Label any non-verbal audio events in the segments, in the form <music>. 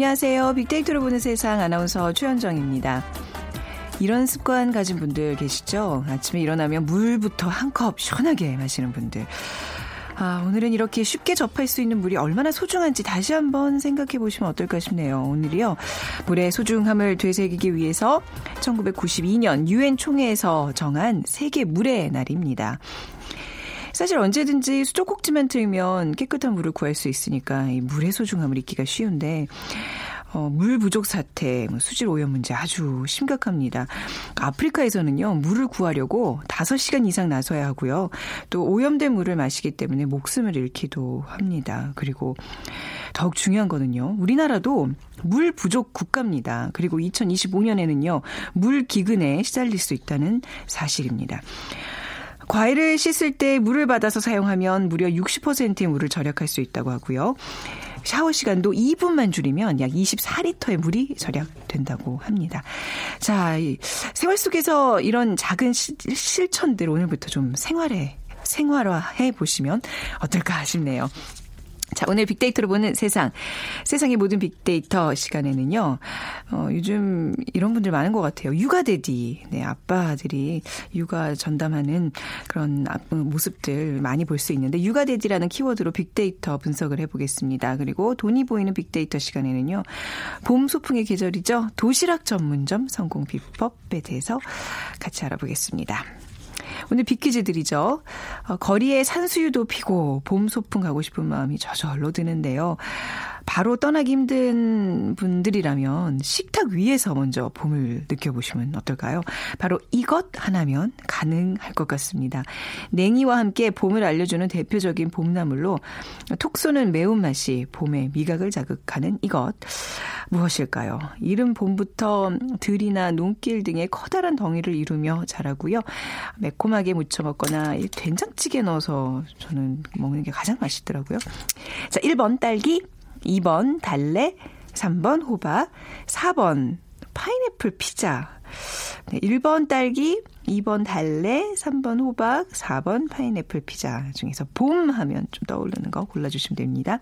안녕하세요. 빅데이터로 보는 세상 아나운서 최현정입니다. 이런 습관 가진 분들 계시죠? 아침에 일어나면 물부터 한 컵 시원하게 마시는 분들. 아, 오늘은 이렇게 쉽게 접할 수 있는 물이 얼마나 소중한지 다시 한번 생각해 보시면 어떨까 싶네요. 오늘이요. 물의 소중함을 되새기기 위해서 1992년 유엔 총회에서 정한 세계 물의 날입니다. 사실 언제든지 수도꼭지만 틀면 깨끗한 물을 구할 수 있으니까 이 물의 소중함을 잊기가 쉬운데 어, 물 부족 사태, 뭐 수질 오염 문제 아주 심각합니다. 아프리카에서는요, 물을 구하려고 5시간 이상 나서야 하고요. 또 오염된 물을 마시기 때문에 목숨을 잃기도 합니다. 그리고 더욱 중요한 거는요, 우리나라도 물 부족 국가입니다. 그리고 2025년에는요, 물 기근에 시달릴 수 있다는 사실입니다. 과일을 씻을 때 물을 받아서 사용하면 무려 60%의 물을 절약할 수 있다고 하고요. 샤워 시간도 2분만 줄이면 약 24리터의 물이 절약된다고 합니다. 자, 생활 속에서 이런 작은 시, 실천들 오늘부터 좀 생활에 생활화해 보시면 어떨까 싶네요. 자, 오늘 빅데이터로 보는 세상. 세상의 모든 빅데이터 시간에는요, 어, 요즘 이런 분들 많은 것 같아요. 육아데디. 네, 아빠들이 육아 전담하는 그런 모습들 많이 볼 수 있는데, 육아데디라는 키워드로 빅데이터 분석을 해보겠습니다. 그리고 돈이 보이는 빅데이터 시간에는요, 봄 소풍의 계절이죠. 도시락 전문점 성공 비법에 대해서 같이 알아보겠습니다. 오늘 빅퀴즈들이죠. 어, 거리에 산수유도 피고 봄 소풍 가고 싶은 마음이 저절로 드는데요. 바로 떠나기 힘든 분들이라면 식탁 위에서 먼저 봄을 느껴보시면 어떨까요? 바로 이것 하나면 가능할 것 같습니다. 냉이와 함께 봄을 알려주는 대표적인 봄나물로 톡 쏘는 매운맛이 봄의 미각을 자극하는 이것. 무엇일까요? 이른 봄부터 들이나 눈길 등의 커다란 덩이를 이루며 자라고요. 매콤하게 무쳐 먹거나 된장찌개 넣어서 저는 먹는 게 가장 맛있더라고요. 자, 1번 딸기, 2번 달래, 3번 호박, 4번 파인애플 피자. 네, 1번 딸기, 2번 달래, 3번 호박, 4번 파인애플 피자 중에서 봄 하면 좀 떠오르는 거 골라주시면 됩니다.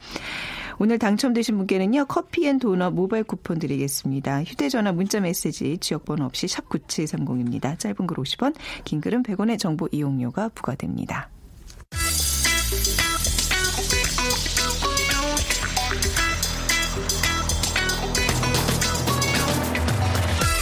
오늘 당첨되신 분께는요, 커피 and 도넛 모바일 쿠폰 드리겠습니다. 휴대전화 문자 메시지 지역번호 없이 샵9730입니다. 짧은 글 50원, 긴 글은 100원의 정보 이용료가 부과됩니다.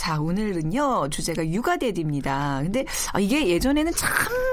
자, 오늘은요, 주제가 육아daddy입니다. 근데 아, 이게 예전에는 참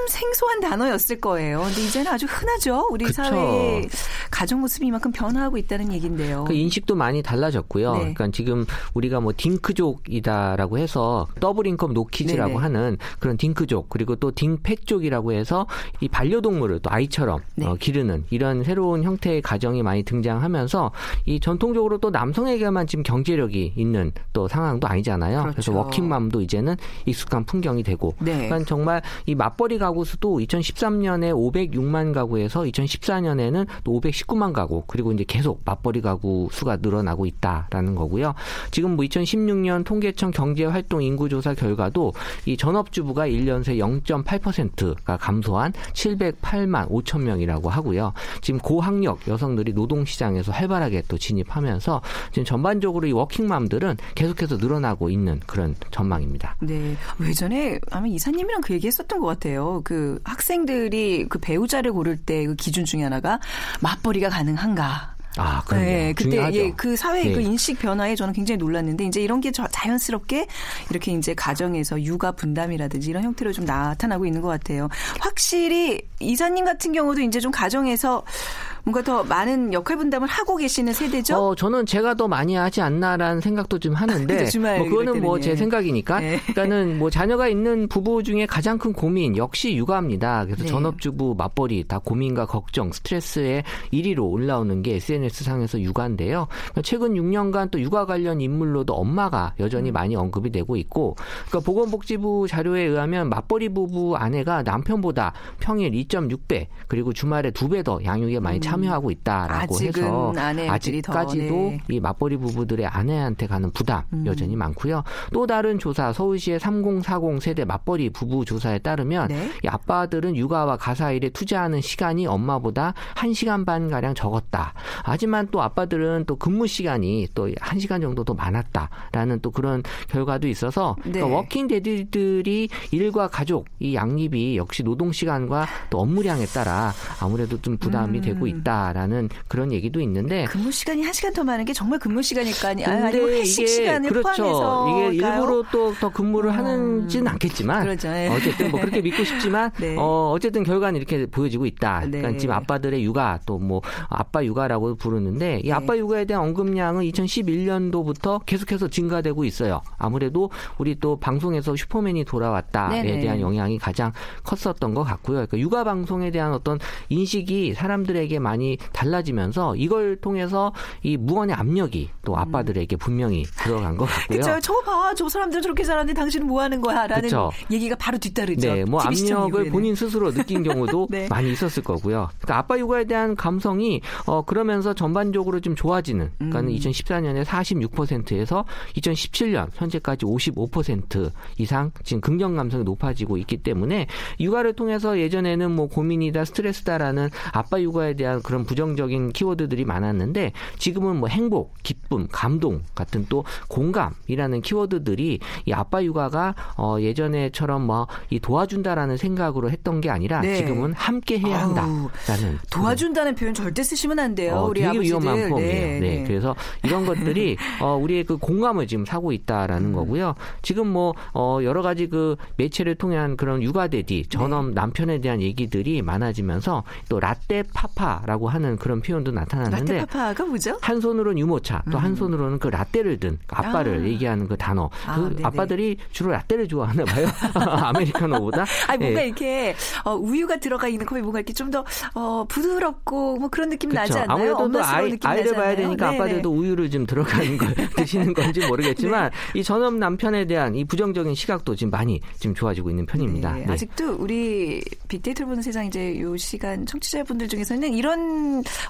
생소한 단어였을 거예요. 근데 이제는 아주 흔하죠. 우리 그쵸. 사회의 가정 모습이 이만큼 변화하고 있다는 얘기인데요. 그 인식도 많이 달라졌고요. 네. 그러니까 지금 우리가 뭐 딩크족이다라고 해서 double income no kids라고 네네. 하는 그런 딩크족 그리고 또 딩펫족이라고 해서 이 반려동물을 또 아이처럼 네. 어, 기르는 이런 새로운 형태의 가정이 많이 등장하면서 이 전통적으로 또 남성에게만 지금 경제력이 있는 또 상황도 아니잖아요. 그렇죠. 그래서 워킹맘도 이제는 익숙한 풍경이 되고. 네. 그러니까 정말 이 맞벌이 가구 수도 2013년에 506만 가구에서 2014년에는 또 519만 가구 그리고 이제 계속 맞벌이 가구 수가 늘어나고 있다라는 거고요. 지금 뭐 2016년 통계청 경제활동 인구조사 결과도 이 전업주부가 1년 새 0.8%가 감소한 708만 5천 명이라고 하고요. 지금 고학력 여성들이 노동시장에서 활발하게 또 진입하면서 지금 전반적으로 이 워킹맘들은 계속해서 늘어나고 있는 있는 그런 전망입니다. 네. 예전에 아마 이사님이랑 그 얘기 했었던 것 같아요. 그 학생들이 그 배우자를 고를 때 그 기준 중에 하나가 맞벌이가 가능한가. 아, 그래요. 네, 그때 예, 그 사회 네. 그 인식 변화에 저는 굉장히 놀랐는데 이제 이런 게 자연스럽게 이렇게 이제 가정에서 육아 분담이라든지 이런 형태로 좀 나타나고 있는 것 같아요. 확실히 이사님 같은 경우도 이제 좀 가정에서 뭔가 더 많은 역할 분담을 하고 계시는 세대죠? 어, 저는 제가 더 많이 하지 않나라는 생각도 좀 하는데 뭐 그거는 뭐 제 생각이니까. 네. 그러니까는 뭐 자녀가 있는 부부 중에 가장 큰 고민 역시 육아입니다. 그래서 네. 전업주부 맞벌이 다 고민과 걱정, 스트레스의 1위로 올라오는 게 SNS 상에서 육아인데요. 최근 6년간 또 육아 관련 인물로도 엄마가 여전히 음. 많이 언급이 되고 있고 그러니까 보건복지부 자료에 의하면 맞벌이 부부 아내가 남편보다 평일 2.6배 그리고 주말에 2배 더 양육에 많이 참 참여하고 있다라고 해서 아직까지도 네. 이 맞벌이 부부들의 아내한테 가는 부담 음. 여전히 많고요. 또 다른 조사 서울시의 3040 세대 맞벌이 부부 조사에 따르면 네. 이 아빠들은 육아와 가사 일에 투자하는 시간이 엄마보다 1시간 반 가량 적었다. 하지만 또 아빠들은 또 근무 시간이 또 1시간 정도 더 많았다라는 또 그런 결과도 있어서 네. 그러니까 working daddy들이 일과 가족 이 양립이 역시 노동 시간과 또 업무량에 따라 아무래도 좀 부담이 음. 되고 있다. 있다라는 그런 얘기도 있는데 근무 시간이 한 시간 더 많은 게 정말 근무 시간일까 아니면 회식 시간을 그렇죠. 포함해서 이게 일부러 또 더 근무를 음. 하는지는 않겠지만 그렇죠. 네. 어쨌든 뭐 그렇게 믿고 싶지만 <laughs> 네. 어, 어쨌든 결과는 이렇게 보여지고 있다. 네. 그러니까 지금 아빠들의 육아 또 뭐 아빠 육아라고 부르는데 이 아빠 네. 육아에 대한 언급량은 2011년도부터 계속해서 증가되고 있어요. 아무래도 우리 또 방송에서 슈퍼맨이 돌아왔다에. 대한 영향이 가장 컸었던 것 같고요. 그러니까 육아 방송에 대한 어떤 인식이 사람들에게 많이 달라지면서 이걸 통해서 이 무언의 압력이 또 음. 아빠들에게 분명히 들어간 것 같고요. 그렇죠. 저 봐, 저 사람들 저렇게 살았는데 당신은 뭐 하는 거야 라는 그쵸. 얘기가 바로 뒤따르죠. 네, 뭐 압력을 본인 스스로 느낀 경우도 <laughs> 네. 많이 있었을 거고요. 그러니까 아빠 육아에 대한 감성이 어 그러면서 전반적으로 좀 좋아지는. 그러니까 음. 2014년에 46%에서 2017년 현재까지 55% 이상 지금 긍정 감성이 높아지고 있기 때문에 육아를 통해서 예전에는 뭐 고민이다 스트레스다라는 아빠 육아에 대한 대한 그런 부정적인 키워드들이 많았는데 지금은 뭐 행복, 기쁨, 감동 같은 또 공감이라는 키워드들이 이 아빠 육아가 어 예전에처럼 뭐 이 도와준다라는 생각으로 했던 게 아니라 네. 지금은 함께 해야 한다라는 도와준다는 표현 절대 쓰시면 안 돼요. 어, 우리 되게 아버지들. 위험한 포이에요 네, 네. 네. 그래서 이런 것들이 <laughs> 어 우리의 그 공감을 지금 사고 있다라는 음. 거고요. 지금 뭐어 여러 가지 그 매체를 통한 그런 육아 대디 전업 네. 남편에 대한 얘기들이 많아지면서 또 라떼 파파 라고 하는 그런 표현도 나타났는데 라떼파파가 뭐죠? 한 손으로는 유모차 또 한 손으로는 그 라떼를 든 아빠를 아. 얘기하는 그 단어 아, 그 아빠들이 주로 라떼를 좋아하나 봐요 <laughs> 아메리카노보다 <laughs> 아니 뭔가 네. 이렇게 어, 우유가 들어가 있는 컵이 뭔가 이렇게 좀더 어, 부드럽고 뭐 그런 느낌 그쵸. 나지 않나요? 아무래도 또 아이, 아이 를 봐야 되니까 네네. 아빠들도 우유를 좀 들어가는 걸 <laughs> 드시는 건지 모르겠지만 네. 이 전업 남편에 대한 이 부정적인 시각도 지금 많이 지금 좋아지고 있는 편입니다. 네. 아직도 우리 빅데이터를 보는 세상 이제 요 시간 청취자분들 중에서는 이런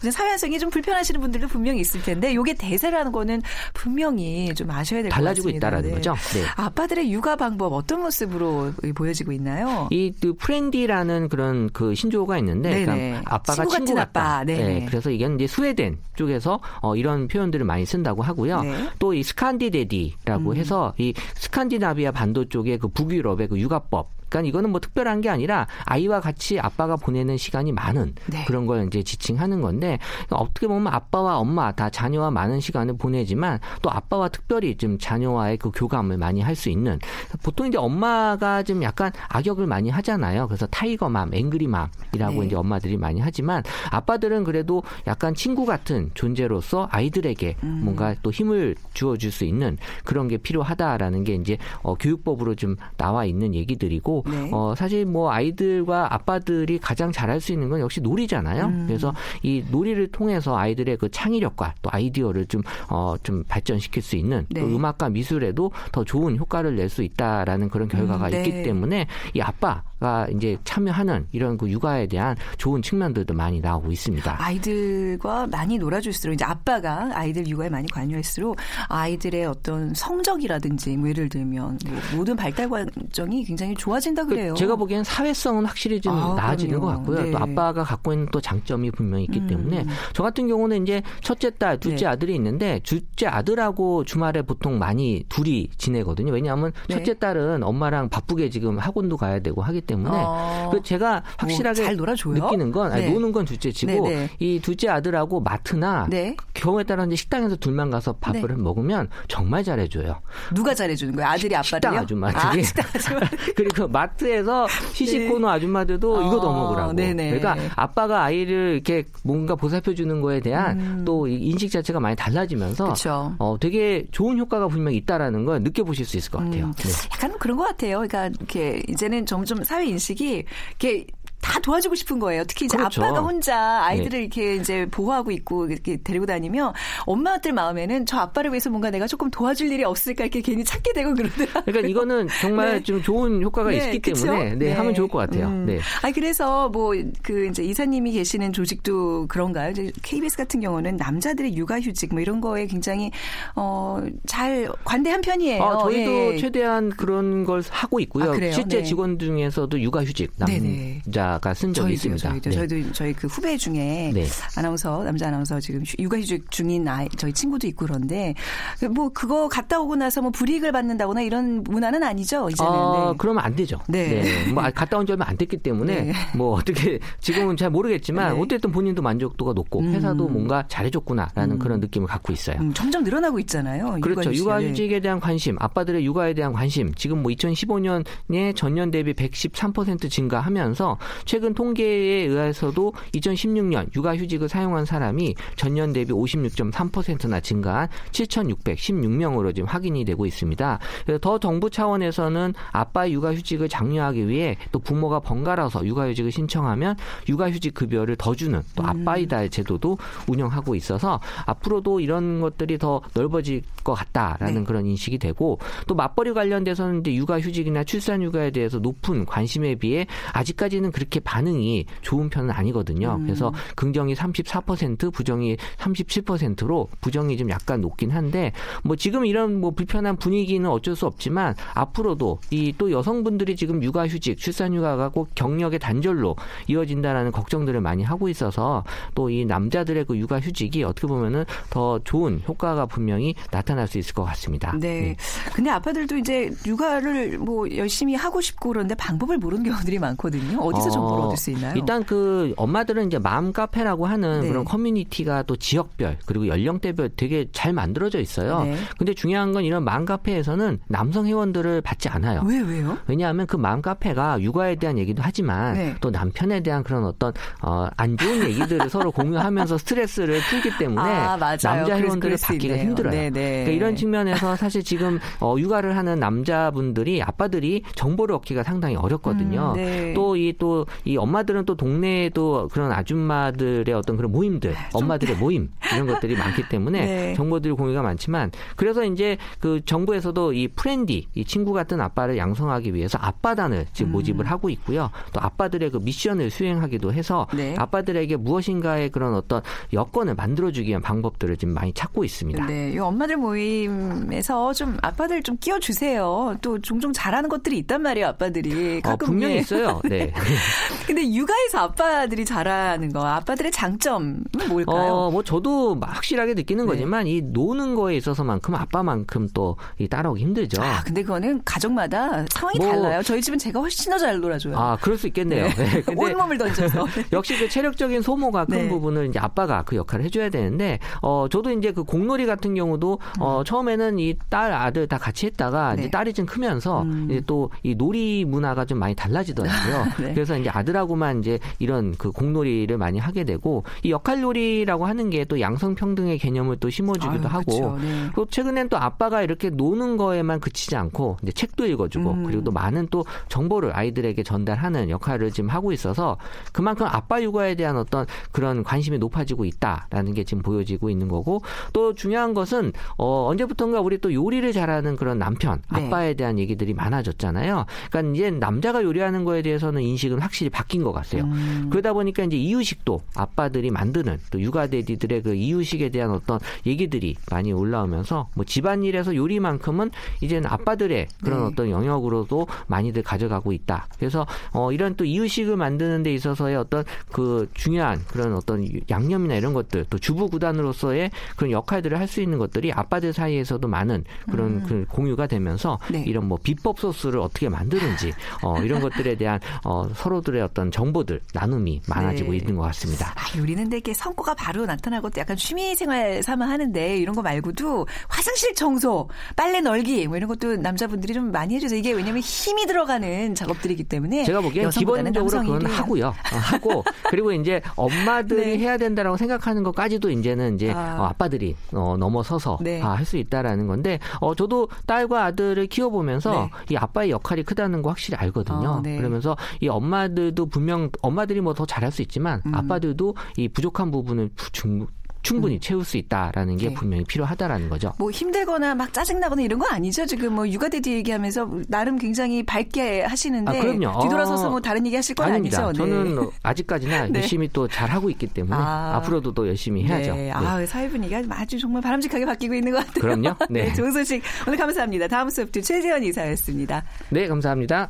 이런 사회성이 좀 불편하시는 분들도 분명히 있을 텐데 이게 대세라는 거는 분명히 좀 아셔야 될 것 같습니다. 달라지고 있다라는 네. 거죠. 네. 아빠들의 육아 방법 어떤 모습으로 보여지고 있나요? 이 그 프렌디라는 그런 그 신조어가 있는데 그러니까 아빠가 친구, 친구 같다. 아빠. 네. 그래서 이게 이제 스웨덴 쪽에서 어, 이런 표현들을 많이 쓴다고 하고요. 네. 또이 스칸디데디라고 음. 해서 이 스칸디나비아 반도 쪽의 그 북유럽의 그 육아법 그러니까 이거는 뭐 특별한 게 아니라 아이와 같이 아빠가 보내는 시간이 많은 네. 그런 걸 이제 지칭하는 건데 어떻게 보면 아빠와 엄마 다 자녀와 많은 시간을 보내지만 또 아빠와 특별히 좀 자녀와의 그 교감을 많이 할 수 있는 보통 이제 엄마가 좀 약간 악역을 많이 하잖아요. 그래서 tiger mom, angry mom이라고 네. 이제 엄마들이 많이 하지만 아빠들은 그래도 약간 친구 같은 존재로서 아이들에게 음. 뭔가 또 힘을 주어줄 수 있는 그런 게 필요하다라는 게 이제 어, 교육법으로 좀 나와 있는 얘기들이고 네. 어, 사실 뭐 아이들과 아빠들이 가장 잘할 수 있는 건 역시 놀이잖아요. 음. 그래서 이 놀이를 통해서 아이들의 그 창의력과 또 아이디어를 좀, 어, 좀 발전시킬 수 있는 네. 또 음악과 미술에도 더 좋은 효과를 낼 수 있다라는 그런 결과가 음, 네. 있기 때문에 이 아빠 가 이제 참여하는 이런 그 육아에 대한 좋은 측면들도 많이 나오고 있습니다. 아이들과 많이 놀아줄수록 이제 아빠가 아이들 육아에 많이 관여할수록 아이들의 어떤 성적이라든지 뭐 예를 들면 뭐 모든 발달 과정이 굉장히 좋아지 나아진다 그 그래요. 제가 보기엔 사회성은 확실히 좀 아, 나아지는 그럼요. 것 같고요. 네. 또 아빠가 갖고 있는 또 장점이 분명히 있기 음. 때문에 저 같은 경우는 이제 첫째 딸, 둘째 네. 아들이 있는데 둘째 아들하고 주말에 보통 많이 둘이 지내거든요. 왜냐하면 네. 첫째 딸은 엄마랑 바쁘게 지금 학원도 가야 되고 하기 때문에 어. 그 제가 확실하게 잘 놀아줘요? 느끼는 건 아니, 네. 노는 건 둘째치고 네네. 네. 이 둘째 아들하고 마트나 네. 경우에 따라 이제 식당에서 둘만 가서 밥을 네. 먹으면 정말 잘해줘요. 누가 잘해주는 거예요? 아들이 아빠들이요? 식당 아줌마들이. 아, 식당 아줌마 <laughs> 그리고 마트에서 시식 코너 아줌마들도 어. 이거 더 먹으라고. 네네. 그러니까 아빠가 아이를 이렇게 뭔가 보살펴주는 거에 대한 음. 또 인식 자체가 많이 달라지면서 어, 되게 좋은 효과가 분명히 있다라는 걸 느껴보실 수 있을 것 같아요. 음. 네. 약간 그런 것 같아요. 그러니까 이렇게 이제는 점점 사회 인식이 이렇게 다 도와주고 싶은 거예요. 특히 이제 그렇죠. 아빠가 혼자 아이들을 네. 이렇게 이제 보호하고 있고 이렇게 데리고 다니면 엄마들 마음에는 저 아빠를 위해서 뭔가 내가 조금 도와줄 일이 없을까 이렇게 괜히 찾게 되고 그러더라고요. 그러니까 이거는 정말 네. 좀 좋은 효과가 네, 있기 그쵸? 때문에 네, 네, 하면 좋을 것 같아요. 음. 네. 아 그래서 뭐 그 이제 이사님이 계시는 조직도 그런가요? 이제 KBS 같은 경우는 남자들의 육아휴직 뭐 이런 거에 굉장히 어잘 관대한 편이에요. 아, 저희도 예. 최대한 그런 걸 하고 있고요. 아, 실제 네. 직원 중에서도 육아휴직 남자 기자가 쓴 적이 저희도요, 있습니다. 저희도, 네. 저희도 저희 그 후배 중에 네. 아나운서 남자 아나운서 지금 육아휴직 중인 아이 저희 친구도 있고 그런데 뭐 그거 갔다 오고 나서 뭐 불이익을 받는다거나 이런 문화는 아니죠 이제는. 어, 네. 그러면 안 되죠. 네. 네. 뭐 갔다 온 지 얼마 안 됐기 때문에 네. 뭐 어떻게 <laughs> 지금은 잘 모르겠지만 네. 어쨌든 본인도 만족도가 높고 음. 회사도 뭔가 잘해줬구나라는 음. 그런 느낌을 갖고 있어요. 음, 점점 늘어나고 있잖아요. 그렇죠. 육아휴직 에 대한 관심, 아빠들의 육아에 대한 관심 지금 뭐 2015년에 전년 대비 113% 증가하면서 최근 통계에 의해서도 2016년 육아휴직을 사용한 사람이 전년 대비 56.3%나 증가한 7,616명으로 지금 확인이 되고 있습니다. 더 정부 차원에서는 아빠의 육아휴직을 장려하기 위해 또 부모가 번갈아서 육아휴직을 신청하면 육아휴직 급여를 더 주는 또 음. 아빠이다 제도도 운영하고 있어서 앞으로도 이런 것들이 더 넓어질 것 같다라는 네. 그런 인식이 되고 또 맞벌이 관련돼서는 이제 육아휴직이나 출산휴가에 대해서 높은 관심에 비해 아직까지는 그렇게 그렇게 반응이 좋은 편은 아니거든요. 음. 그래서 긍정이 34% 부정이 37%로 부정이 좀 약간 높긴 한데 뭐 지금 이런 뭐 불편한 분위기는 어쩔 수 없지만 앞으로도 이 또 여성분들이 지금 육아휴직, 출산휴가가 꼭 경력의 단절로 이어진다라는 걱정들을 많이 하고 있어서 또 이 남자들의 그 육아휴직이 어떻게 보면은 더 좋은 효과가 분명히 나타날 수 있을 것 같습니다. 네. 네. 근데 아빠들도 이제 육아를 뭐 열심히 하고 싶고 그런데 방법을 모르는 경우들이 많거든요. 어디서 어, 정보를 얻을 수 있나요? 일단 그 엄마들은 이제 마음 카페라고 하는 네. 그런 커뮤니티가 또 지역별 그리고 연령대별 되게 잘 만들어져 있어요. 네. 근데 중요한 건 이런 마음 카페에서는 남성 회원들을 받지 않아요. 왜 왜요? 왜냐하면 그 마음 카페가 육아에 대한 얘기도 하지만 네. 또 남편에 대한 그런 어떤 어, 안 좋은 얘기들을 <laughs> 서로 공유하면서 스트레스를 풀기 때문에 아, 남자 회원들을 받기가. 힘들어요. 네, 네. 그러니까 이런 측면에서 사실 지금 어, 육아를 하는 남자분들이 아빠들이 정보를 얻기가 상당히 어렵거든요. 음, 네. 또이 또이 엄마들은 또 동네에도 그런 아줌마들의 어떤 그런 모임들, 네, 엄마들의 모임 이런 것들이 많기 때문에 <laughs> 네. 정보들 공유가 많지만 그래서 이제 그 정부에서도 이 프렌디, 이 친구 같은 아빠를 양성하기 위해서 아빠단을 지금 음. 모집을 하고 있고요. 또 아빠들의 그 미션을 수행하기도 해서 네. 아빠들에게 무엇인가의 그런 어떤 여건을 만들어주기 위한 방법들을 지금 많이 찾고 있습니다. 네, 이 엄마들 모임에서 좀 아빠들 좀 끼워주세요. 또 종종 잘하는 것들이 있단 말이에요, 아빠들이. 어, 분명히 있어요. 네. <laughs> 근데 육아에서 아빠들이 잘하는 거, 아빠들의 장점은 뭘까요? 어, 뭐 저도 확실하게 느끼는 네. 거지만 이 노는 거에 있어서만큼 아빠만큼 또 이 따라오기 힘들죠. 아, 근데 그거는 가족마다 상황이 뭐, 달라요. 저희 집은 제가 훨씬 더 잘 놀아줘요. 아, 그럴 수 있겠네요. 네. 네. 온몸을 던져서. <laughs> 역시 그 체력적인 소모가 큰 네. 부분을 이제 아빠가 그 역할을 해줘야 되는데, 어, 저도 이제 그 공놀이 같은 경우도 어, 음. 처음에는 이 딸, 아들 다 같이 했다가 이제 네. 딸이 좀 크면서 음. 이제 또 이 놀이 문화가 좀 많이 달라지더라고요. <laughs> 네. 그래서 이제 아들하고만 이제 이런 그 공놀이를 많이 하게 되고 이 역할놀이라고 하는 게 또 양성평등의 개념을 또 심어주기도 아유, 하고. 네. 또 최근엔 또 아빠가 이렇게 노는 거에만 그치지 않고 이제 책도 읽어주고 음. 그리고 또 많은 또 정보를 아이들에게 전달하는 역할을 지금 하고 있어서 그만큼 아빠 육아에 대한 어떤 그런 관심이 높아지고 있다라는 게 지금 보여지고 있는 거고 또 중요한 것은 어 언제부턴가 우리 또 요리를 잘하는 그런 남편 네. 아빠에 대한 얘기들이 많아졌잖아요. 그러니까 이제 남자가 요리하는 거에 대해서는 인식은 확실히 확실히 바뀐 것 같아요. 음. 그러다 보니까 이제 이유식도 아빠들이 만드는 또 육아대디들의 그 이유식에 대한 어떤 얘기들이 많이 올라오면서 뭐 집안일에서 요리만큼은 이제는 아빠들의 그런 네. 어떤 영역으로도 많이들 가져가고 있다. 그래서 어 이런 또 이유식을 만드는 데 있어서의 어떤 그 중요한 그런 어떤 양념이나 이런 것들 또 주부 구단으로서의 그런 역할들을 할 수 있는 것들이 아빠들 사이에서도 많은 그런 음. 그 공유가 되면서 네. 이런 뭐 비법 소스를 어떻게 만드는지 어 이런 것들에 대한 어 서로 들의 어떤 정보들 나눔이 많아지고 네. 있는 것 같습니다. 아, 요리는 되게 성과가 바로 나타나고 또 약간 취미 생활 삼아 하는데 이런 거 말고도 화장실 청소, 빨래 널기 뭐 이런 것도 남자분들이 좀 많이 해주세요. 이게 왜냐하면 힘이 들어가는 작업들이기 때문에 제가 보기엔 기본적으로 그건 하고요. 어, 하고 그리고 이제 엄마들이 <laughs> 네. 해야 된다라고 생각하는 것까지도 이제는 이제 아. 어, 빠들이 어, 넘어서서 네. 아, 할수 있다라는 건데 어, 저도 딸과 아들을 키워보면서 네. 이 아빠의 역할이 크다는 거 확실히 알거든요. 어, 네. 그러면서 이 엄마 들도 분명 엄마들이 뭐 더 잘할 수 있지만 음. 아빠들도 이 부족한 부분을 중, 충분히 음. 채울 수 있다라는 게 네. 분명히 필요하다라는 거죠. 뭐 힘들거나 막 짜증나거나 이런 거 아니죠? 지금 뭐 육아대디 얘기하면서 나름 굉장히 밝게 하시는데 아, 그럼요. 뒤돌아서서 뭐 다른 얘기 하실 건 아닙니다. 아니죠? 네. 저는 아직까지나 <laughs> 네. 열심히 또 잘하고 있기 때문에 아. 앞으로도 또 열심히 해야죠. 네. 아, 사회 분위기가 아주 정말 바람직하게 바뀌고 있는 것 같아요. 그럼요. 네. <laughs> 네. 좋은 소식 오늘 감사합니다. 다음 소프트 최재현 이사였습니다. 네, 감사합니다.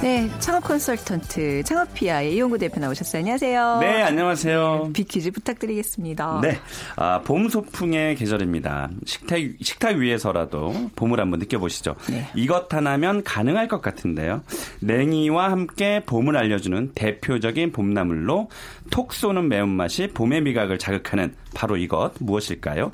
네, 창업 컨설턴트 창업피아의 이용구 대표 나오셨어요. 안녕하세요. 네, 안녕하세요. 비퀴즈 부탁드리겠습니다. 네, 아, 봄 소풍의 계절입니다. 식탁 식탁 위에서라도 봄을 한번 느껴보시죠. 네. 이것 하나면 가능할 것 같은데요. 냉이와 함께 봄을 알려주는 대표적인 봄나물로 톡 쏘는 매운맛이 봄의 미각을 자극하는 바로 이것 무엇일까요?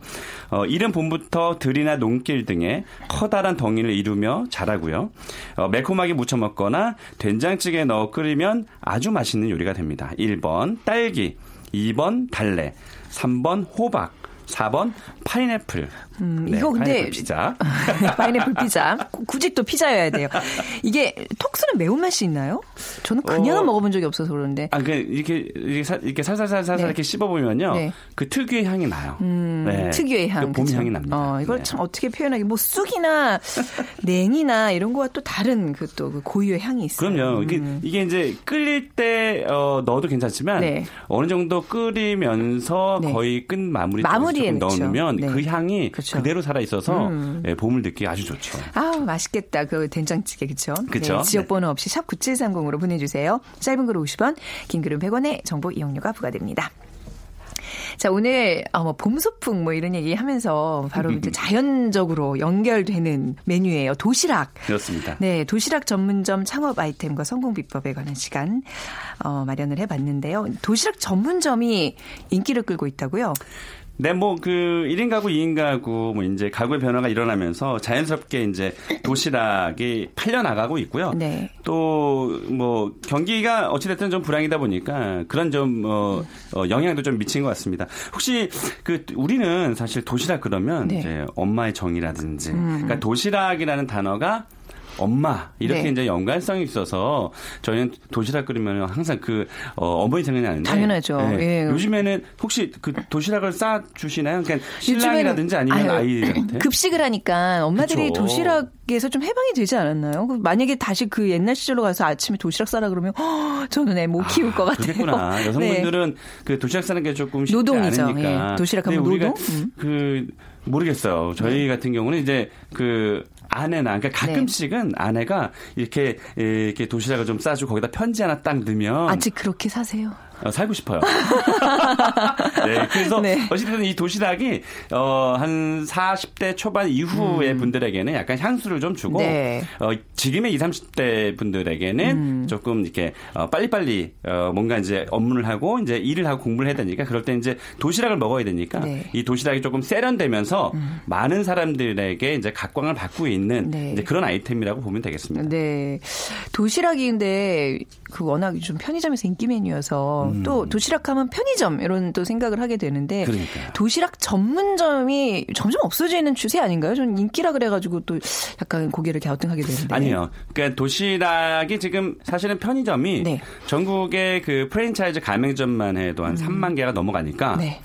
어, 이른 봄부터 들이나 농길 등에 커다란 덩이를 이루며 자라고요. 어, 매콤하게 무쳐 먹거나 된장찌개에 넣어 끓이면 아주 맛있는 요리가 됩니다. 1번 딸기, 2번 달래, 3번 호박, 4번 파인애플. 음, 네, 이거 근데 파인애플 피자. <laughs> 파인애플 피자. 굳이 또 피자여야 돼요. 이게 톡스는 매운맛이 있나요? 저는 그냥은 어, 먹어본 적이 없어서 그러는데. 아, 그 이렇게 이렇게, 살, 이렇게 살살살살 네. 이렇게 씹어보면요, 네. 그 특유의 향이 나요. 음, 네. 특유의 향. 그 봄 향이 납니다. 어, 이걸 네. 참 어떻게 표현하기? 뭐 쑥이나 냉이나 이런 거와 또 다른 그또 그 고유의 향이 있어요. 그럼요. 이게 음. 이게 이제 끓일 때 어, 넣어도 괜찮지만 네. 어느 정도 끓이면서 네. 거의 끝 마무리 마무리에 넣으면 그 향이 그렇죠. 그대로 살아 있어서 음. 네, 봄을 느끼기 아주 좋죠. 아 맛있겠다. 그 된장찌개 그렇죠. 그렇죠. 네, 지역 번호 없이 샵 9730으로 보내주세요. 짧은 글 50원, 긴 글은 100원의 정보 이용료가 부과됩니다. 자, 오늘, 어, 뭐, 봄 소풍 뭐 이런 얘기 하면서 바로 이제 <laughs> 자연적으로 연결되는 메뉴예요. 도시락. 그렇습니다. 네, 도시락 전문점 창업 아이템과 성공 비법에 관한 시간, 어, 마련을 해 봤는데요. 도시락 전문점이 인기를 끌고 있다고요? 네, 뭐, 그, 1인 가구, 2인 가구, 뭐, 이제 가구의 변화가 일어나면서 자연스럽게 이제 도시락이 팔려나가고 있고요. 네. 또, 뭐, 경기가 어찌됐든 좀 불황이다 보니까 그런 좀, 어, 어, 영향도 좀 미친 것 같습니다. 혹시 그, 우리는 사실 도시락 그러면 네. 이제 엄마의 정이라든지, 음. 그러니까 도시락이라는 단어가 엄마 이렇게 네. 이제 연관성이 있어서 저희는 도시락 끓이면 항상 그 어, 머니 생각이 나는데 당연하죠. 네. 예. 요즘에는 혹시 그 도시락을 싸 주시나요? 그러니까 신랑이라든지 아니면 아이들한테 급식을 하니까 엄마들이 그쵸. 도시락에서 좀 해방이 되지 않았나요? 그 만약에 다시 그 옛날 시절로 가서 아침에 도시락 싸라 그러면 허, 저는 애 못 키울 아, 것 같아요. 그렇구나. <laughs> 네. 여성분들은 네. 그 도시락 싸는 게 조금 쉽지 노동이죠. 않으니까. 예. 도시락 하면 노동? 음. 그 모르겠어요. 저희 네. 같은 경우는 이제 그 아내나 그러니까 가끔씩은 네. 아내가 이렇게 이렇게 도시락을 좀 싸주고 거기다 편지 하나 딱 넣으면 아직 그렇게 사세요? 어, 살고 싶어요. <laughs> 네, 그래서 네. 어쨌든 이 도시락이 어, 한 40대 초반 이후의 음. 분들에게는 약간 향수를 좀 주고 네. 어, 지금의 20, 30대 분들에게는 음. 조금 이렇게 어, 빨리빨리 어, 뭔가 이제 업무를 하고 이제 일을 하고 공부를 해야 되니까 그럴 때 이제 도시락을 먹어야 되니까 네. 이 도시락이 조금 세련되면서 음. 많은 사람들에게 이제 각광을 받고 있는 네. 이제 그런 아이템이라고 보면 되겠습니다. 네. 도시락이 근데 그 워낙 좀 편의점에서 인기 메뉴여서. 음. 또 도시락 하면 편의점 이런 또 생각을 하게 되는데 그러니까요. 도시락 전문점이 점점 없어지는 추세 아닌가요? 좀 인기라 그래가지고 또 약간 고개를 갸우뚱하게 되는데 아니요. 그러니까 도시락이 지금 사실은 편의점이 네. 전국의 그 프랜차이즈 가맹점만 해도 한 음. 3만 개가 넘어가니까. 네.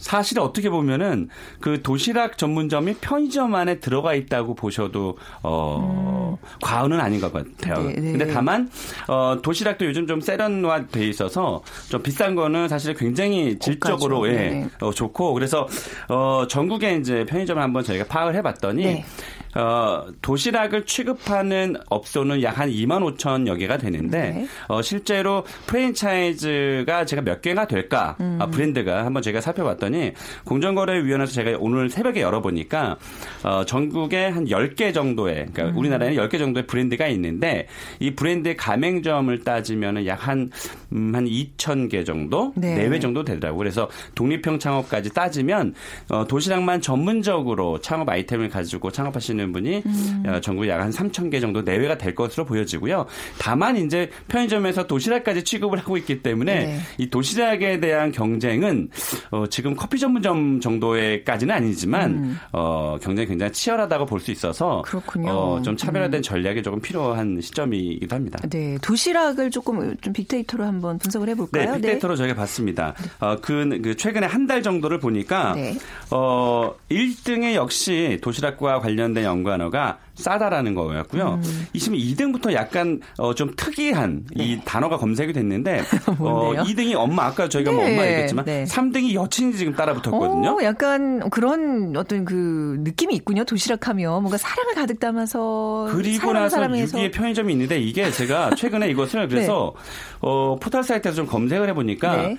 사실 어떻게 보면은 그 도시락 전문점이 편의점 안에 들어가 있다고 보셔도 어 음. 과언은 아닌 것 같아요. 네, 네. 근데 다만 어 도시락도 요즘 좀 세련화 돼 있어서 좀 비싼 거는 사실 굉장히 질적으로 예, 네. 어, 좋고 그래서 어 전국에 이제 편의점을 한번 저희가 파악을 해 봤더니 네. 어, 도시락을 취급하는 업소는 약 한 2만 5천여 개가 되는데 네. 어, 실제로 프랜차이즈가 제가 몇 개가 될까 음. 아, 브랜드가 한번 제가 살펴봤더니 공정거래위원회에서 제가 오늘 새벽에 열어보니까 어, 전국에 한 10개 정도의 그러니까 음. 우리나라에는 10개 정도의 브랜드가 있는데 이 브랜드의 가맹점을 따지면 약한 음, 한 2천 개 정도 네. 내외 정도 되더라고요. 그래서 독립형 창업까지 따지면 어, 도시락만 전문적으로 창업 아이템을 가지고 창업하시는 하시는 분이 음. 어, 전국에 약한 3천 개 정도 내외가 될 것으로 보여지고요. 다만 이제 편의점에서 도시락까지 취급을 하고 있기 때문에 네. 이 도시락에 대한 경쟁은 어, 지금 커피 전문점 정도의까지는 아니지만 음. 어, 경쟁이 굉장히 치열하다고 볼 수 있어서 어, 좀 차별화된 음. 전략이 조금 필요한 시점이기도 합니다. 네, 도시락을 조금 좀 빅데이터로 한번 분석을 해볼까요? 네, 빅데이터로 네. 저희가 봤습니다. 어, 그, 그 최근에 한 달 정도를 보니까 네. 어, 1등에 역시 도시락과 관련된 연관어가 싸다라는 거였고요. 음. 이시면 2등부터 약간 어, 좀 특이한 네. 이 단어가 검색이 됐는데 <laughs> 어, 2등이 엄마 아까 저희가 뭐 네. 뭐 엄마 얘기했지만 네. 3등이 여친이 지금 따라붙었거든요. 오, 약간 그런 어떤 그 느낌이 있군요. 도시락하면 뭔가 사랑을 가득 담아서 그리고 나서 6위의 편의점이 있는데 이게 제가 최근에 <laughs> 이것을 그래서 네. 어, 포털 사이트에서 좀 검색을 해보니까 네.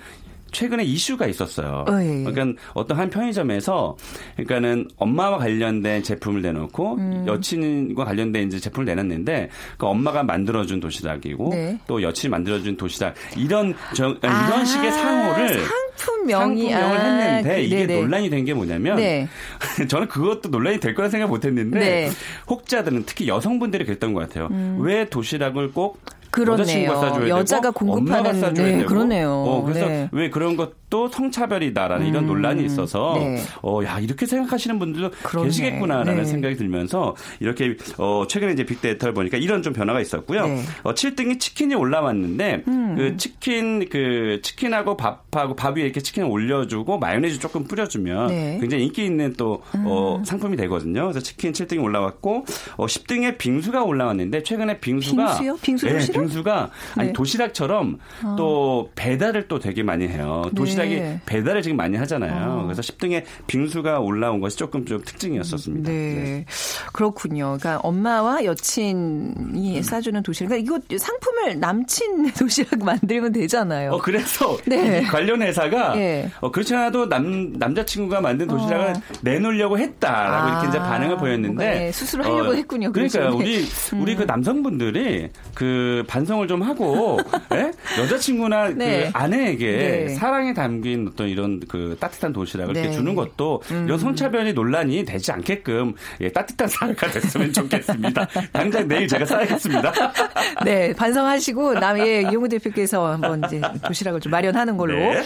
최근에 이슈가 있었어요. 어, 예, 예. 그러니까 어떤 한 편의점에서 그러니까는 엄마와 관련된 제품을 내놓고 음. 여친과 관련된 이제 제품을 내놨는데 그 엄마가 만들어준 도시락이고 네. 또 여친이 만들어준 도시락 이런 저, 아, 이런 식의 상호를 상품명이 상품명을 아, 했는데 이게 네네. 논란이 된 게 뭐냐면 네. <laughs> 저는 그것도 논란이 될 거라 생각 못했는데 네. 혹자들은 특히 여성분들이 그랬던 것 같아요. 음. 왜 도시락을 꼭 그러네요. 여자가 되고, 공급하는 네, 되고. 그러네요. 어, 그래서 네. 왜 그런 것도 성차별이다라는 음, 이런 논란이 있어서 네. 어, 야 이렇게 생각하시는 분들도 그러네. 계시겠구나라는 네. 생각이 들면서 이렇게 어, 최근에 이제 빅데이터를 보니까 이런 좀 변화가 있었고요. 네. 어, 7등이 치킨이 올라왔는데 음. 그 치킨 그 치킨하고 밥하고 밥 위에 이렇게 치킨을 올려주고 마요네즈 조금 뿌려주면 네. 굉장히 인기 있는 또 어, 음. 상품이 되거든요. 그래서 치킨 7등이 올라왔고 어, 10등에 빙수가 올라왔는데 최근에 빙수가 빙수요? 빙수 네, 빙수가 아니 네. 도시락처럼 어. 또 배달을 또 되게 많이 해요. 도시락이 네. 배달을 지금 많이 하잖아요. 어. 그래서 10등에 빙수가 올라온 것이 조금 좀 특징이었었습니다. 네. 네. 그렇군요. 그러니까 엄마와 여친이 음. 싸주는 도시락. 그러니까 이거 상품을 남친 <laughs> 도시락 만들면 되잖아요. 어, 그래서 네. 관련 회사가 네. 어, 그렇지 않아도 남, 남자친구가 만든 도시락을 어. 내놓으려고 했다라고 아. 이렇게 이제 반응을 보였는데. 네. 수술을 하려고 어, 했군요. 그러니까요. 우리, 우리 그 음. 남성분들이 그 반성을 좀 하고 <laughs> 예? 여자친구나 그 네. 그 아내에게 네. 사랑이 담긴 어떤 이런 그 따뜻한 도시락을 네. 이렇게 주는 것도 음. 이런 성차별이 논란이 되지 않게끔 예, 따뜻한 사회가 됐으면 좋겠습니다. 당장 내일 제가 싸야겠습니다. <laughs> 네, 반성하시고 남의 이용우 대표께서 한번 이제 도시락을 좀 마련하는 걸로. 네.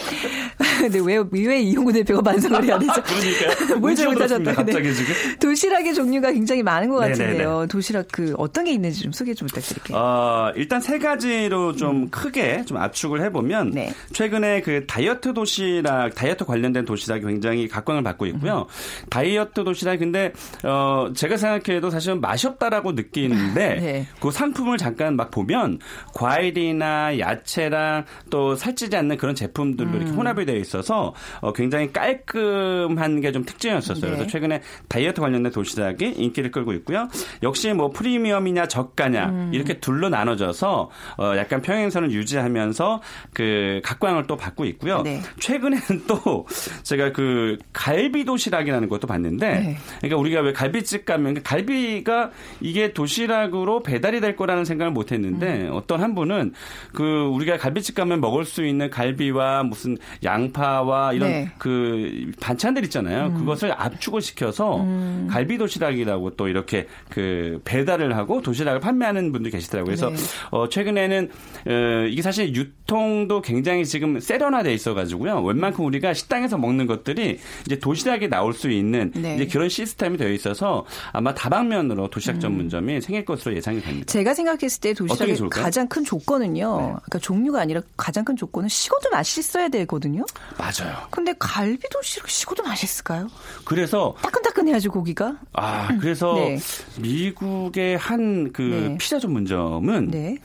근데 <laughs> 왜, 왜 이용우 대표가 반성을 해야 되죠? 그러니까요. 뭘 잘 못하셨다. 갑자기 지금. 도시락의 종류가 굉장히 많은 것 같은데요. 네네네. 도시락 그 어떤 게 있는지 좀 소개 좀 부탁드릴게요. 어, 일단 일단 세 가지로 좀 음. 크게 좀 압축을 해보면 네. 최근에 그 다이어트 도시락, 다이어트 관련된 도시락이 굉장히 각광을 받고 있고요. 음. 다이어트 도시락 근데 어 제가 생각해도 사실은 맛이 없다라고 느끼는데 <laughs> 네. 그 상품을 잠깐 막 보면 과일이나 야채랑 또 살찌지 않는 그런 제품들로 음. 이렇게 혼합이 되어 있어서 어 굉장히 깔끔한 게 좀 특징이었었어요. 네. 그래서 최근에 다이어트 관련된 도시락이 인기를 끌고 있고요. 역시 뭐 프리미엄이냐 저가냐 음. 이렇게 둘로 나눠져서 어 약간 평행선을 유지하면서 그 각광을 또 받고 있고요. 네. 최근에는 또 제가 그 갈비 도시락이라는 것도 봤는데 네. 그러니까 우리가 왜 갈비집 가면 그 갈비가 이게 도시락으로 배달이 될 거라는 생각을 못 했는데 음. 어떤 한 분은 그 우리가 갈비집 가면 먹을 수 있는 갈비와 무슨 양파와 이런 네. 그 반찬들 있잖아요. 음. 그것을 압축을 시켜서 음. 갈비 도시락이라고 또 이렇게 그 배달을 하고 도시락을 판매하는 분들 계시더라고요. 그래서 네. 어 최근에는 어 이게 사실 유통도 굉장히 지금 세련화돼 있어 가지고요. 웬만큼 우리가 식당에서 먹는 것들이 이제 도시락에 나올 수 있는 네. 이제 그런 시스템이 되어 있어서 아마 다방면으로 도시락 음. 전문점이 생길 것으로 예상이 됩니다. 제가 생각했을 때 도시락의 가장 큰 조건은요. 네. 그러니까 종류가 아니라 가장 큰 조건은 식어도 맛있어야 되거든요. 맞아요. 근데 갈비 도시락 식어도 맛있을까요? 그래서 따끈따끈해야지 고기가. 아 그래서 네. 미국의 한그 네. 피자 전문점은 네.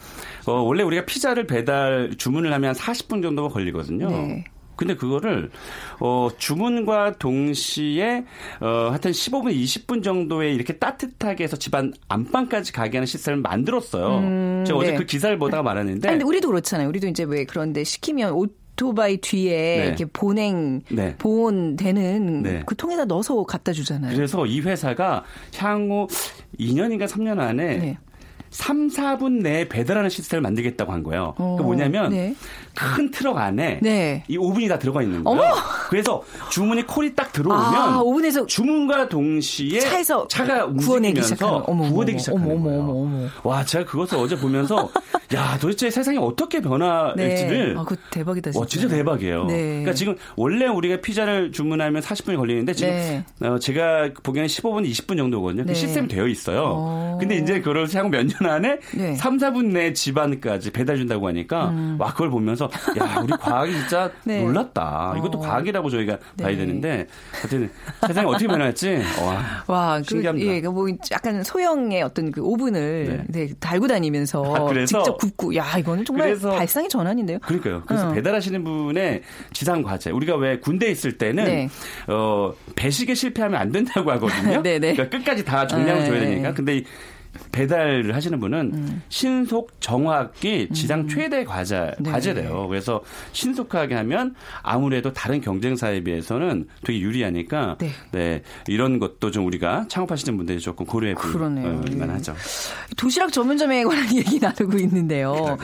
어, 원래 우리가 피자를 배달 주문을 하면 40분 정도가 걸리거든요. 네. 근데 그거를 어 주문과 동시에 어 하여튼 15분 20분 정도에 이렇게 따뜻하게 해서 집안 안방까지 가게 하는 시스템을 만들었어요. 음, 제가 어제 네. 그 기사를 보다가 말았는데. 아니, 근데 우리도 그렇잖아요. 우리도 이제 왜 그런데 시키면 오토바이 뒤에 네. 이렇게 보냉 네. 보온되는 네. 그 통에다 넣어서 갖다 주잖아요. 그래서 이 회사가 향후 2년인가 3년 안에 네. 3, 4분 내에 배달하는 시스템을 만들겠다고 한 거예요. 그러니까 뭐냐면 네. 큰 트럭 안에 네. 이 오븐이 다 들어가 있는 거예요. 어머! 그래서 주문이 콜이 딱 들어오면 아, 오븐에서 주문과 동시에 차에서 차가 움직이면서 구워내기 시작하는 거예요. 와, 제가 그것을 어제 보면서 <laughs> 야, 도대체 세상이 어떻게 변화할지를 네. 아, 그 대박이다. 진짜. 와, 진짜 대박이에요. 네. 그러니까 지금 원래 우리가 피자를 주문하면 40분이 걸리는데 지금 네. 어, 제가 보기에는 15분, 20분 정도거든요. 그 네. 시스템이 되어 있어요. 오. 어. 근데 이제 그걸 향후 몇년 안에 3, 4분 내 집안까지 배달 준다고 하니까 음. 와, 그걸 보면서 보면서 야 우리 과학이 진짜 <laughs> 네. 놀랐다. 이것도 어. 과학이라고 저희가 네. 봐야 되는데 어쨌든 세상이 어떻게 변할지 와, 와 그, 신기합니다. 그, 예, 뭐 약간 소형의 어떤 그 오븐을 네. 네 달고 다니면서 아, 직접 굽고 야 이거는 정말 발상의 전환인데요. 그러니까요. 그래서 어. 배달하시는 분의 지상 과제 우리가 왜 군대 에 있을 때는 네. 어, 배식에 실패하면 안 된다고 하거든요. <laughs> 네, 네. 그러니까 끝까지 다 정량을 줘야 되니까. 근데 배달을 하시는 분은 음. 신속 정확히 지상 음. 최대 과제 네. 과제래요. 그래서 신속하게 하면 아무래도 다른 경쟁사에 비해서는 되게 유리하니까 네. 네 이런 것도 좀 우리가 창업하시는 분들이 조금 고려해 볼 만 하죠. 도시락 전문점에 관한 <laughs> 얘기 나누고 있는데요.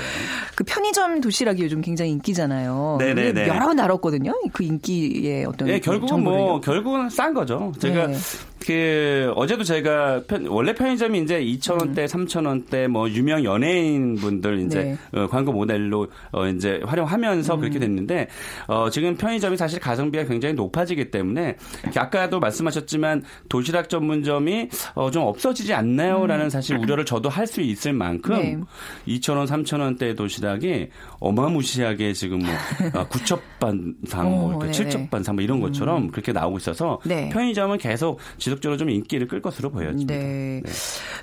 그 편의점 도시락이 요즘 굉장히 인기잖아요. 네네네. 여러 번 다뤘거든요. 그 인기의 어떤 네, 결국은 뭐 결국은 싼 거죠. 제가 네. 그 어제도 제가 편, 원래 편의점이 이제 2,000원대, 음. 3,000원대 뭐 유명 연예인 분들 이제 네. 어, 광고 모델로 어, 이제 활용하면서 음. 그렇게 됐는데 어, 지금 편의점이 사실 가성비가 굉장히 높아지기 때문에 아까도 말씀하셨지만 도시락 전문점이 어, 좀 없어지지 않나요라는 음. 사실 우려를 저도 할 수 있을 만큼 네. 2,000원, 3,000원대 도시락이 어마무시하게 지금 뭐 어, <laughs> 9첩반상, 뭐 7첩반상 뭐 이런 것처럼 음. 그렇게 나오고 있어서 네. 편의점은 계속 지속 적으로 좀 인기를 끌 것으로 보여집니다. 네. 네.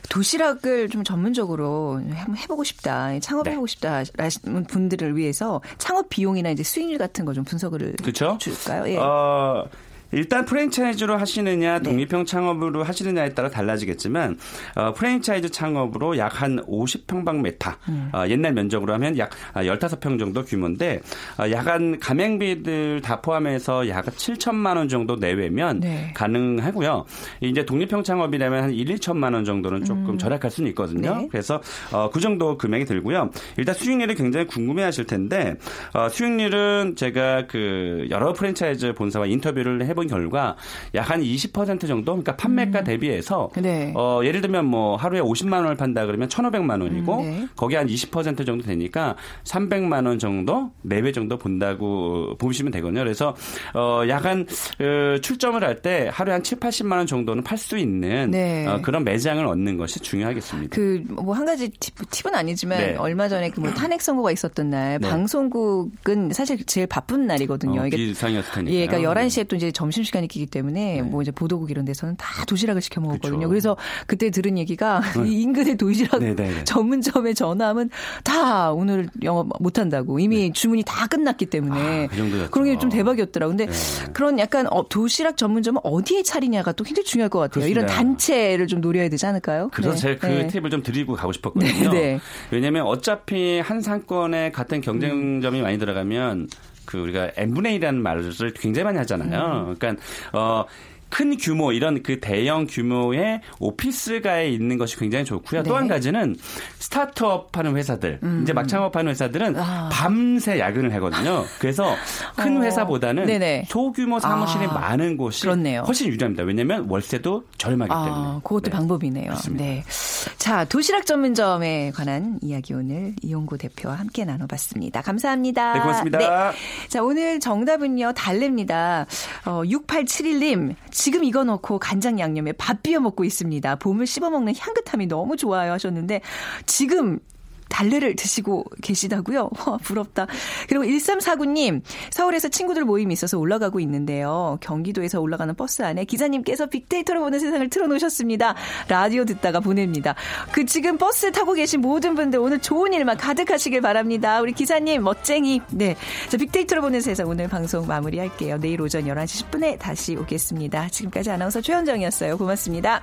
도시락을 좀 전문적으로 한번 해보고 싶다, 창업해보고 네. 싶다 라는 분들을 위해서 창업 비용이나 이제 수익률 같은 거 좀 분석을 그쵸? 줄까요? 예. 어, 일단 프랜차이즈로 하시느냐 네. 독립형 창업으로 하시느냐에 따라 달라지겠지만 어, 프랜차이즈 창업으로 약 한 50평방메타 음. 어, 옛날 면적으로 하면 약 15평 정도 규모인데 어, 야간 가맹비들 다 포함해서 약 7천만 원 정도 내외면 네. 가능하고요. 이제 독립형 창업이라면 한 1, 2천만 원 정도는 조금 음. 절약할 수는 있거든요. 네. 그래서 어, 그 정도 금액이 들고요. 일단 수익률이 굉장히 궁금해하실 텐데 어, 수익률은 제가 그 여러 프랜차이즈 본사와 인터뷰를 해본 결과 약 한 20% 정도 그러니까 판매가 음. 대비해서 네. 어, 예를 들면 뭐 하루에 50만 원을 판다 그러면 1,500만 원이고 음, 네. 거기에 한20% 정도 되니까 300만 원 정도 4배 정도 본다고 보시면 되거든요. 그래서 어, 약간 어, 출점을 할 때 하루에 한 7, 80만 원 정도는 팔 수 있는 네. 어, 그런 매장을 얻는 것이 중요하겠습니다. 그 뭐 한 가지 팁, 은 아니지만 네. 얼마 전에 그 뭐 탄핵 선고가 있었던 날 네. 방송국은 사실 제일 바쁜 날이거든요. 어, 이게 상이었을 테니까. 예, 그러니까 11시에 또 이제 점심 시간이 끼기 때문에 네. 뭐 이제 보도국 이런 데서는 다 도시락을 시켜 먹었거든요. 그렇죠. 그래서 그때 들은 얘기가 네. <laughs> 인근의 도시락 네, 네, 네. 전문점에 전화하면 다 오늘 영업 못 한다고 이미 네. 주문이 다 끝났기 때문에 아, 그 그런 게 좀 대박이었더라고. 근데 그런 약간 어, 도시락 전문점은 어디에 차리냐가 또 굉장히 중요할 것 같아요. 그렇습니다. 이런 단체를 좀 노려야 되지 않을까요? 그래서 제가 그 팁을 좀 드리고 가고 싶었거든요. 왜냐하면 어차피 한 상권에 같은 경쟁점이 음. 많이 들어가면 그 우리가 n분의 1이라는 말을 굉장히 많이 하잖아요. 음. 그러니까 어. 큰 규모 이런 그 대형 규모의 오피스가에 있는 것이 굉장히 좋고요. 네. 또한 가지는 스타트업 하는 회사들, 음. 이제 막 창업하는 회사들은 아. 밤새 야근을 하거든요. 그래서 큰 어. 회사보다는 네네. 소규모 사무실이 아. 많은 곳이 그렇네요. 훨씬 유리합니다. 왜냐하면 월세도 저렴하기 아, 때문에. 그것도 네. 방법이네요. 그렇습니다. 네. 자, 도시락 전문점에 관한 이야기 오늘 이용구 대표와 함께 나눠봤습니다. 감사합니다. 네, 고맙습니다. 네. 자, 오늘 정답은요, 달래입니다. 어, 6871님, 지금 이거 넣고 간장 양념에 밥 비벼 먹고 있습니다. 봄을 씹어 먹는 향긋함이 너무 좋아요 하셨는데 지금 달래를 드시고 계시다고요? <laughs> 와, 부럽다. 그리고 1349님, 서울에서 친구들 모임이 있어서 올라가고 있는데요. 경기도에서 올라가는 버스 안에 기사님께서 빅데이터로 보는 세상을 틀어놓으셨습니다. 라디오 듣다가 보냅니다. 그 지금 버스 타고 계신 모든 분들 오늘 좋은 일만 가득하시길 바랍니다. 우리 기사님, 멋쟁이. 네. 자, 빅데이터로 보는 세상 오늘 방송 마무리할게요. 내일 오전 11시 10분에 다시 오겠습니다. 지금까지 아나운서 최현정이었어요. 고맙습니다.